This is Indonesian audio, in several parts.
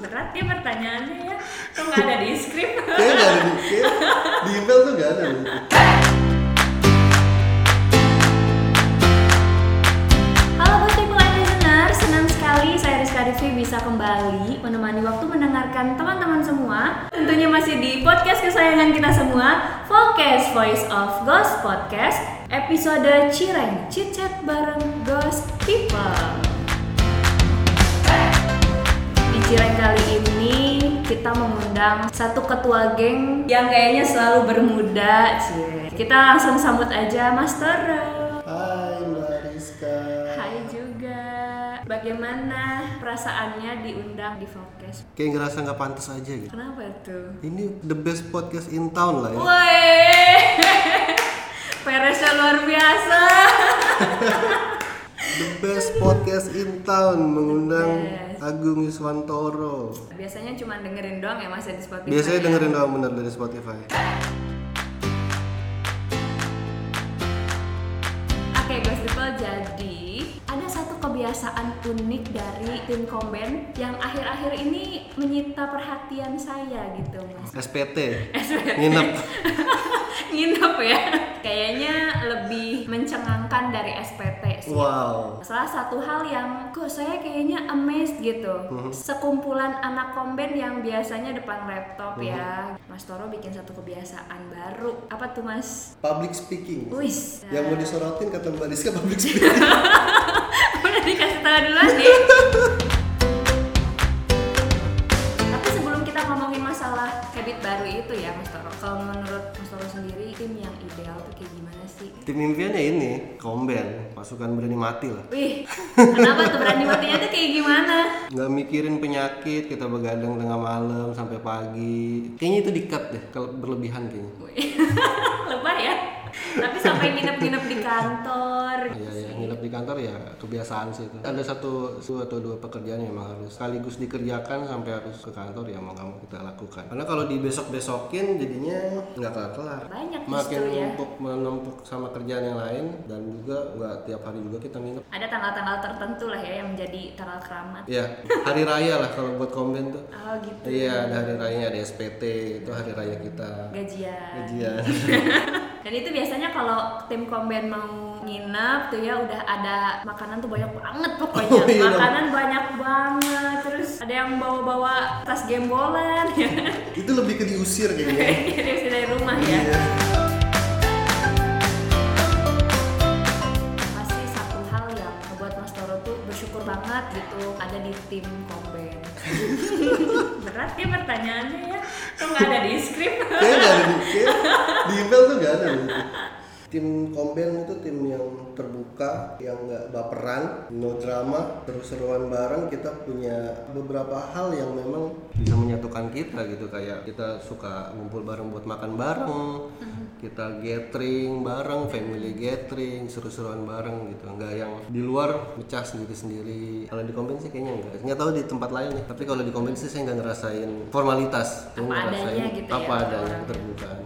Berat ya pertanyaannya ya. Kok nggak ada di skrip? Kayaknya nggak ada di, di email tuh nggak ada. Halo buat people and listener, senang sekali saya Rizka Devi bisa kembali menemani waktu mendengarkan teman-teman semua. Tentunya masih di podcast kesayangan kita semua, Focus Voice of Ghost Podcast, episode Cireng, Chit Chat bareng Ghost People. Cireng kali ini kita mengundang satu ketua geng yang kayaknya selalu bermuda. Cie. Kita langsung sambut aja Mas Toro. Hai Mbak Rizka. Hai juga. Bagaimana perasaannya diundang di Focus? Kayak ngerasa nggak pantas aja gitu. Kenapa tuh? Ini the best podcast in town lah ya. Woi. Peresnya luar biasa. The best podcast in town mengundang. Agung Yuswantoro. Biasanya cuma dengerin doang ya Mas ya di Spotify. Biasanya ya? dengerin doang bener dari Spotify. Oke guys people jadi ada satu kebiasaan unik dari tim Komben yang akhir-akhir ini menyita perhatian saya gitu mas SPT. SPT. Nginep. Nginep ya. Kayaknya lebih mencengangkan dari SPT sih. Wow. Salah satu hal yang kok saya kayaknya amazed gitu. Sekumpulan anak komben yang biasanya depan laptop ya. Mas Toro bikin satu kebiasaan baru. Apa tuh mas? Public speaking. Wis. Yang mau disorotin kata Mbak Rizka public speaking. Udah dikasih tahu duluan nih baru itu ya Mas Toro Kalau menurut Mas Toro sendiri tim yang ideal tuh kayak gimana sih? Tim impiannya ini, Komben, pasukan berani mati lah. Wih, kenapa tuh berani matinya tuh kayak gimana? nggak mikirin penyakit kita begadang tengah malam sampai pagi kayaknya itu dikat deh kalau berlebihan kayaknya Wih. Tapi sampai nginep-nginep di kantor. Iya ya nginep di kantor ya kebiasaan sih itu ada satu satu atau dua pekerjaan yang memang harus sekaligus dikerjakan sampai harus ke kantor ya mau nggak mau kita lakukan karena kalau di besok besokin jadinya nggak kelar kelar Banyak makin justru ya. numpuk menumpuk sama kerjaan yang lain dan juga nggak tiap hari juga kita nginep Ada tanggal-tanggal tertentu lah ya yang menjadi tanggal keramat. ya hari raya lah kalau buat komben tuh Oh gitu. Iya, ada hari rayanya, ada SPT, itu hari raya kita. Gajian. Gajian. Dan itu biasanya kalau tim komben mau nginep tuh ya udah ada makanan tuh banyak banget pokoknya. Oh, iya dong. makanan banyak banget. Terus ada yang bawa-bawa tas gembolan ya. itu lebih ke diusir kayaknya. Kirim dari rumah ya. Iya. Banget gitu ada di tim komben. Berat ya pertanyaannya ya. Kok nggak ada di skrip? Kayaknya nggak ada di, di email tuh nggak ada. Tim Komben itu tim yang terbuka, yang nggak baperan, no drama, seru-seruan bareng. Kita punya beberapa hal yang memang bisa menyatukan kita gitu kayak kita suka ngumpul bareng buat makan bareng, kita gathering bareng, family gathering, seru-seruan bareng gitu. Nggak yang di luar mecah sendiri-sendiri. Kalau di Komben sih kayaknya enggak. Nggak tahu di tempat lain nih. Tapi kalau di Komben sih saya nggak ngerasain formalitas. Apa ngerasain adanya gitu ya, apa adanya orang-orang. keterbukaan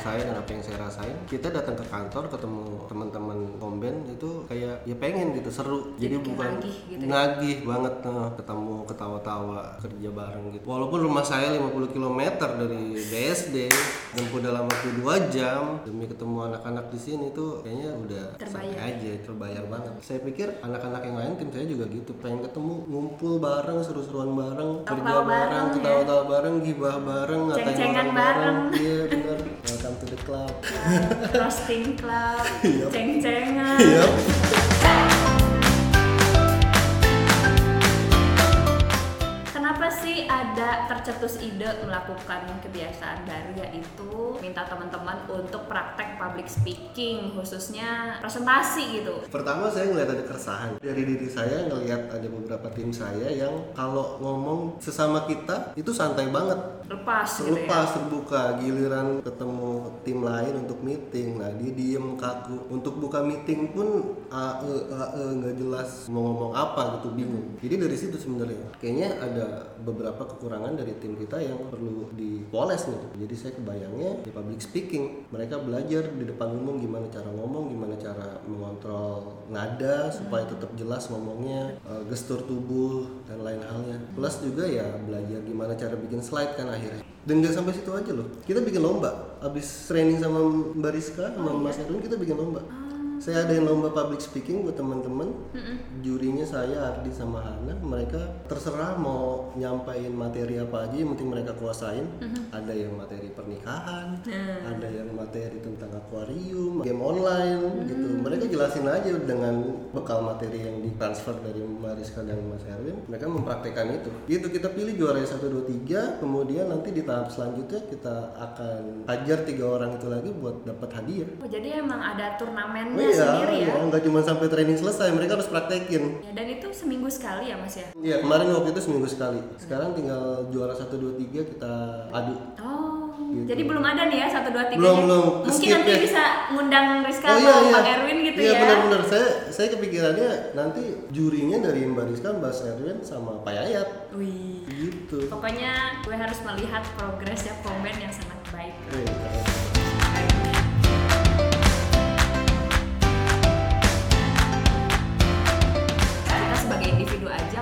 saya dan apa yang saya rasain kita datang ke kantor ketemu teman-teman komben itu kayak ya pengen gitu seru jadi, kayak bukan nagih gitu ya? nagih banget nah, ketemu ketawa-tawa kerja bareng gitu walaupun rumah saya 50 km dari BSD tempuh dalam waktu 2 jam demi ketemu anak-anak di sini tuh kayaknya udah Terbayar. aja terbayar banget saya pikir anak-anak yang lain tim saya juga gitu pengen ketemu ngumpul bareng seru-seruan bareng kerja bareng ya. ketawa-tawa bareng gibah bareng ngatain orang bareng. iya bener welcome to the club. Roasting club, ceng-cengan. iya sih ada tercetus ide melakukan kebiasaan baru yaitu minta teman-teman untuk praktek public speaking khususnya presentasi gitu. Pertama saya ngeliat ada keresahan. Dari diri saya ngelihat ada beberapa tim saya yang kalau ngomong sesama kita itu santai banget. Lepas gitu ya. Lepas terbuka. Giliran ketemu tim lain untuk meeting. Nah dia diem kaku. Untuk buka meeting pun ae ae nggak jelas mau ngomong apa gitu bingung. Jadi dari situ sebenarnya. Kayaknya ada beberapa kekurangan dari tim kita yang perlu dipoles nih. Jadi saya kebayangnya di public speaking mereka belajar di depan umum gimana cara ngomong gimana cara mengontrol nada supaya tetap jelas ngomongnya eh, gestur tubuh dan plus juga ya belajar gimana cara bikin slide kan akhirnya. Dan nggak sampai situ aja loh. Kita bikin lomba. Abis training sama Mbak Rizka sama Mas Erwin kita bikin lomba saya ada yang lomba public speaking buat teman-teman. Jurinya saya Ardi sama Hana. Mereka terserah mau nyampain materi apa aja yang penting mereka kuasain. Ada yang materi pernikahan ada yang materi tentang akuarium game online gitu. Mereka jelasin aja dengan bekal materi yang ditransfer dari Mbak Rizka dan Mas Erwin. Mereka mempraktekkan itu. Gitu kita pilih juara 1, 2, 3 kemudian nanti di tahap selanjutnya kita akan ajar tiga orang itu lagi buat dapat hadiah. Oh, jadi emang ada turnamennya Oh iya, sendiri ya? iya, nggak cuma sampai training selesai, mereka harus praktekin. Ya, Dan itu seminggu sekali ya mas ya? Iya, kemarin waktu itu seminggu sekali. Sekarang tinggal juara 1 2 3 kita adu. Oh, jadi belum ada nih ya satu dua tiga. Gitu. Belum, belum. Mungkin Skip nanti ya. bisa ngundang Rizka Oh atau iya, Pak iya. Erwin gitu iya, ya? benar-benar. Saya saya kepikirannya nanti jurinya dari Mbak Rizka, Mbak Erwin sama Pak Yayat. Wih. Gitu. Pokoknya gue harus melihat progresnya komen yang sangat baik. Iya.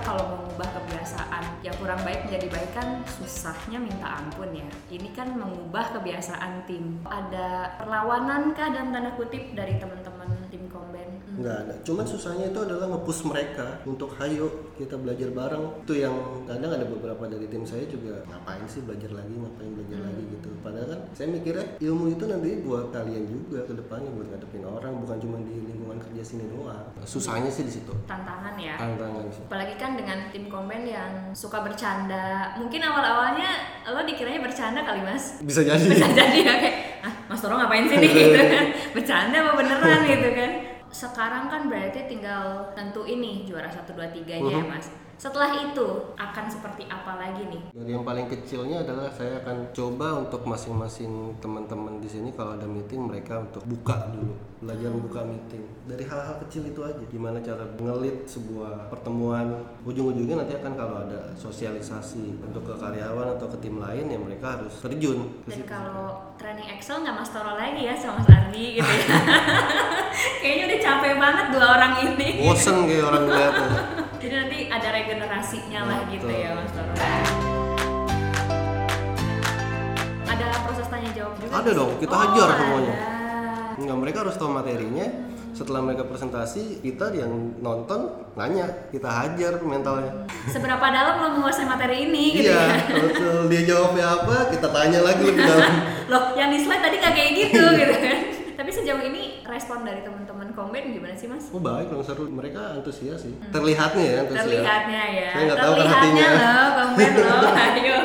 Kalau mengubah kebiasaan yang kurang baik menjadi baik kan susahnya minta ampun ya. Ini kan mengubah kebiasaan tim. Ada perlawanan kah dalam tanda kutip dari teman-teman tim Komben? Hmm. Nggak ada. Cuman susahnya itu adalah nge-push mereka untuk hayo kita belajar bareng. Itu yang kadang ada beberapa dari tim saya juga ngapain sih belajar lagi, ngapain belajar lagi gitu. Padahal kan saya mikirnya ilmu itu nanti buat kalian juga ke depannya buat ngadepin orang, bukan cuma di lingkungan kerja sini doang. Susahnya sih di situ. Tantangan ya. Tantangan sih. Apalagi kan dengan tim Komben yang suka bercanda. Mungkin awal-awalnya lo dikiranya bercanda kali mas? Bisa jadi. bisa jadi ya kayak ah mas Toro ngapain sih nih gitu kan bercanda apa beneran gitu kan sekarang kan berarti tinggal tentu ini juara 1, 2, 3 nya ya mas setelah itu akan seperti apa lagi nih Dari yang paling kecilnya adalah saya akan coba untuk masing-masing teman-teman di sini kalau ada meeting mereka untuk buka dulu, belajar buka meeting. Dari hal-hal kecil itu aja. Gimana cara ngelit sebuah pertemuan. Ujung-ujungnya nanti akan kalau ada sosialisasi untuk ke karyawan atau ke tim lain ya mereka harus terjun dan kalau training Excel nggak mas Toro lagi ya sama mas Ardi gitu ya kayaknya udah capek banget dua orang ini Bosen kayak orang ngeliatnya. jadi nanti ada regenerasinya lah gitu Betul. ya mas Toro ada proses tanya jawab juga Ada dong, kita Oh, hajar semuanya. ada. Enggak, mereka harus tahu materinya. Setelah mereka presentasi, kita yang nonton nanya, kita hajar mentalnya. seberapa dalam lo menguasai materi ini gitu Iya, ya kalau dia jawabnya apa, kita tanya lagi lebih dalam. loh yang di slide tadi nggak kayak gitu gitu kan tapi sejauh ini respon dari teman-teman komen gimana sih mas Oh baik, dong seru. Mereka antusias sih. Terlihatnya ya antusias. terlihatnya ya Saya nggak tahu kan terlihatnya hatinya. loh komen loh ayo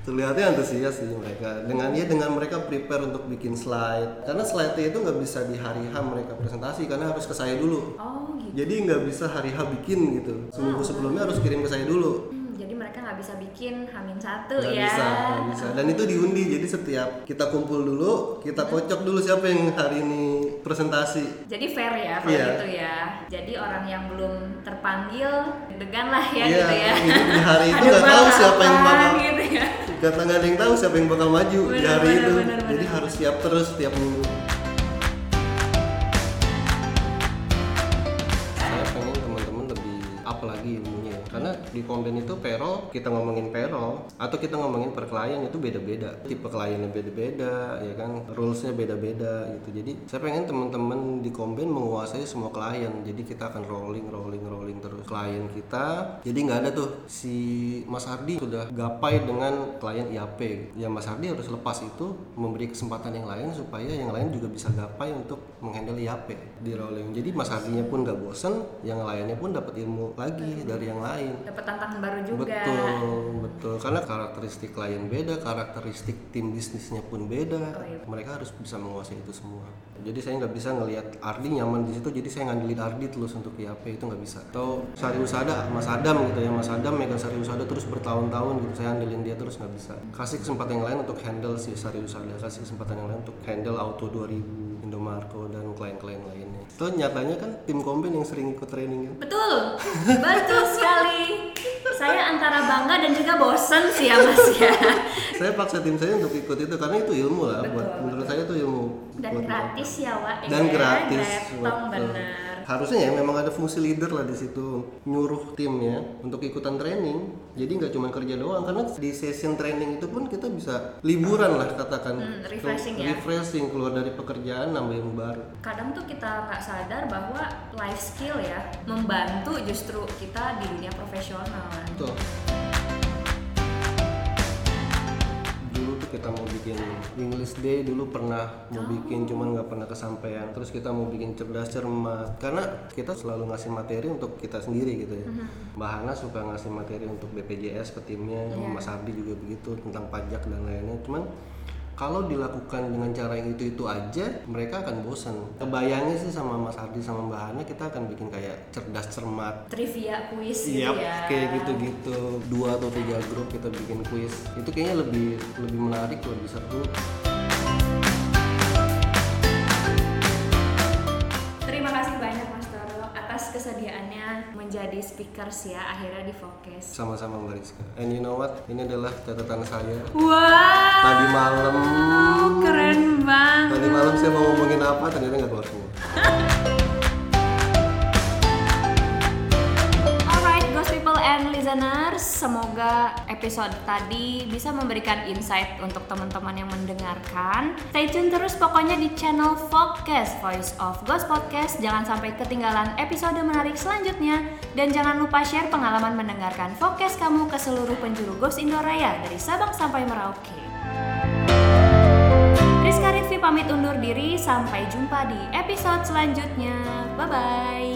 Terlihatnya antusias sih mereka. Dengan ya dengan mereka prepare untuk bikin slide. Karena slide-nya itu nggak bisa di hari H mereka presentasi karena harus ke saya dulu. oh gitu Jadi nggak bisa hari H bikin gitu. Seminggu sebelumnya harus kirim ke saya dulu. Hmm, jadi mereka nggak bisa bikin hamin satu Nggak ya bisa, nggak bisa. Dan itu diundi. Jadi setiap kita kumpul dulu, kita kocok dulu siapa yang hari ini presentasi. jadi fair ya kalau Iya. gitu ya jadi orang yang belum terpanggil degan lah ya Iya, gitu ya di hari itu nggak tahu siapa yang bakal gitu ya kata nggak ada yang tahu siapa yang bakal maju di Benar, hari benar, itu. benar, Jadi benar. harus siap terus tiap minggu. Di komben itu payroll, kita ngomongin payroll atau kita ngomongin per klien itu beda-beda. Tipe kliennya beda-beda, ya kan, rulesnya beda-beda gitu. Jadi saya pengen teman-teman di komben menguasai semua klien. Jadi kita akan rolling, rolling, rolling terus klien kita. Jadi nggak ada tuh si Mas Hardi sudah gapai dengan klien IAP. Ya Mas Hardi harus lepas itu memberi kesempatan yang lain supaya yang lain juga bisa gapai untuk menghandle IAP di rolling. Jadi Mas Hardinya pun nggak bosen, yang lainnya pun dapat ilmu lagi dari yang lain. dapat tantangan baru juga Betul, betul. Karena karakteristik klien beda, karakteristik tim bisnisnya pun beda. Oh, iya. Mereka harus bisa menguasai itu semua. Jadi saya nggak bisa ngelihat Ardi nyaman di situ, jadi saya ngandelin Ardi terus untuk IAP itu nggak bisa. Atau Sari Usada, Mas Adam gitu ya, Mas Adam megang Sari Usada terus bertahun-tahun gitu, saya ngandelin dia terus nggak bisa. Kasih kesempatan yang lain untuk handle si Sari Usada, kasih kesempatan yang lain untuk handle Auto 2000, Indomarko dan klien-klien lainnya. Itu nyatanya kan tim komben yang sering ikut training kan. Betul, betul sekali. Saya antara bangga dan juga bosen sih ya mas ya. saya paksa tim saya untuk ikut itu karena itu ilmu lah Betul, buat menurut saya itu ilmu Dan buat gratis ya Wak. Dan ya. gratis, betul. bener. Harusnya ya memang ada fungsi leader lah di situ nyuruh timnya untuk ikutan training jadi nggak cuma kerja doang karena di session training itu pun kita bisa liburan lah katakan Hmm, refreshing ya. refreshing keluar dari pekerjaan nambah ilmu baru kadang tuh kita nggak sadar bahwa life skill ya membantu justru kita di dunia profesional. Betul. Kita mau bikin English Day dulu pernah mau bikin cuman nggak pernah kesampaian. Terus kita mau bikin cerdas cermat karena kita selalu ngasih materi untuk kita sendiri gitu ya. Mbak Hana suka ngasih materi untuk BPJS ke timnya, Mas Ardi juga begitu tentang pajak dan lainnya. Cuman kalau dilakukan dengan cara yang itu itu aja mereka akan bosan kebayangnya sih sama Mas Ardi sama Mbak Hana kita akan bikin kayak cerdas cermat. Trivia kuis gitu ya. kayak gitu-gitu. Dua atau tiga grup kita bikin kuis itu kayaknya lebih lebih menarik lebih seru. Terima kasih banyak Mas Toro atas kesediaannya menjadi speakers ya akhirnya di Focus. sama-sama Mbak Rizka. And you know what? Ini adalah catatan saya. Wah, malam keren banget. tadi malam saya mau ngomongin apa ternyata nggak keluar semua Alright, Ghost People and listeners, semoga episode tadi bisa memberikan insight untuk teman-teman yang mendengarkan. Stay tune terus pokoknya di channel Focus Voice of Ghost Podcast. Jangan sampai ketinggalan episode menarik selanjutnya dan jangan lupa share pengalaman mendengarkan Focus kamu ke seluruh penjuru Ghost Indoraya dari Sabang sampai Merauke. Pamit undur diri, sampai jumpa di episode selanjutnya. Bye bye.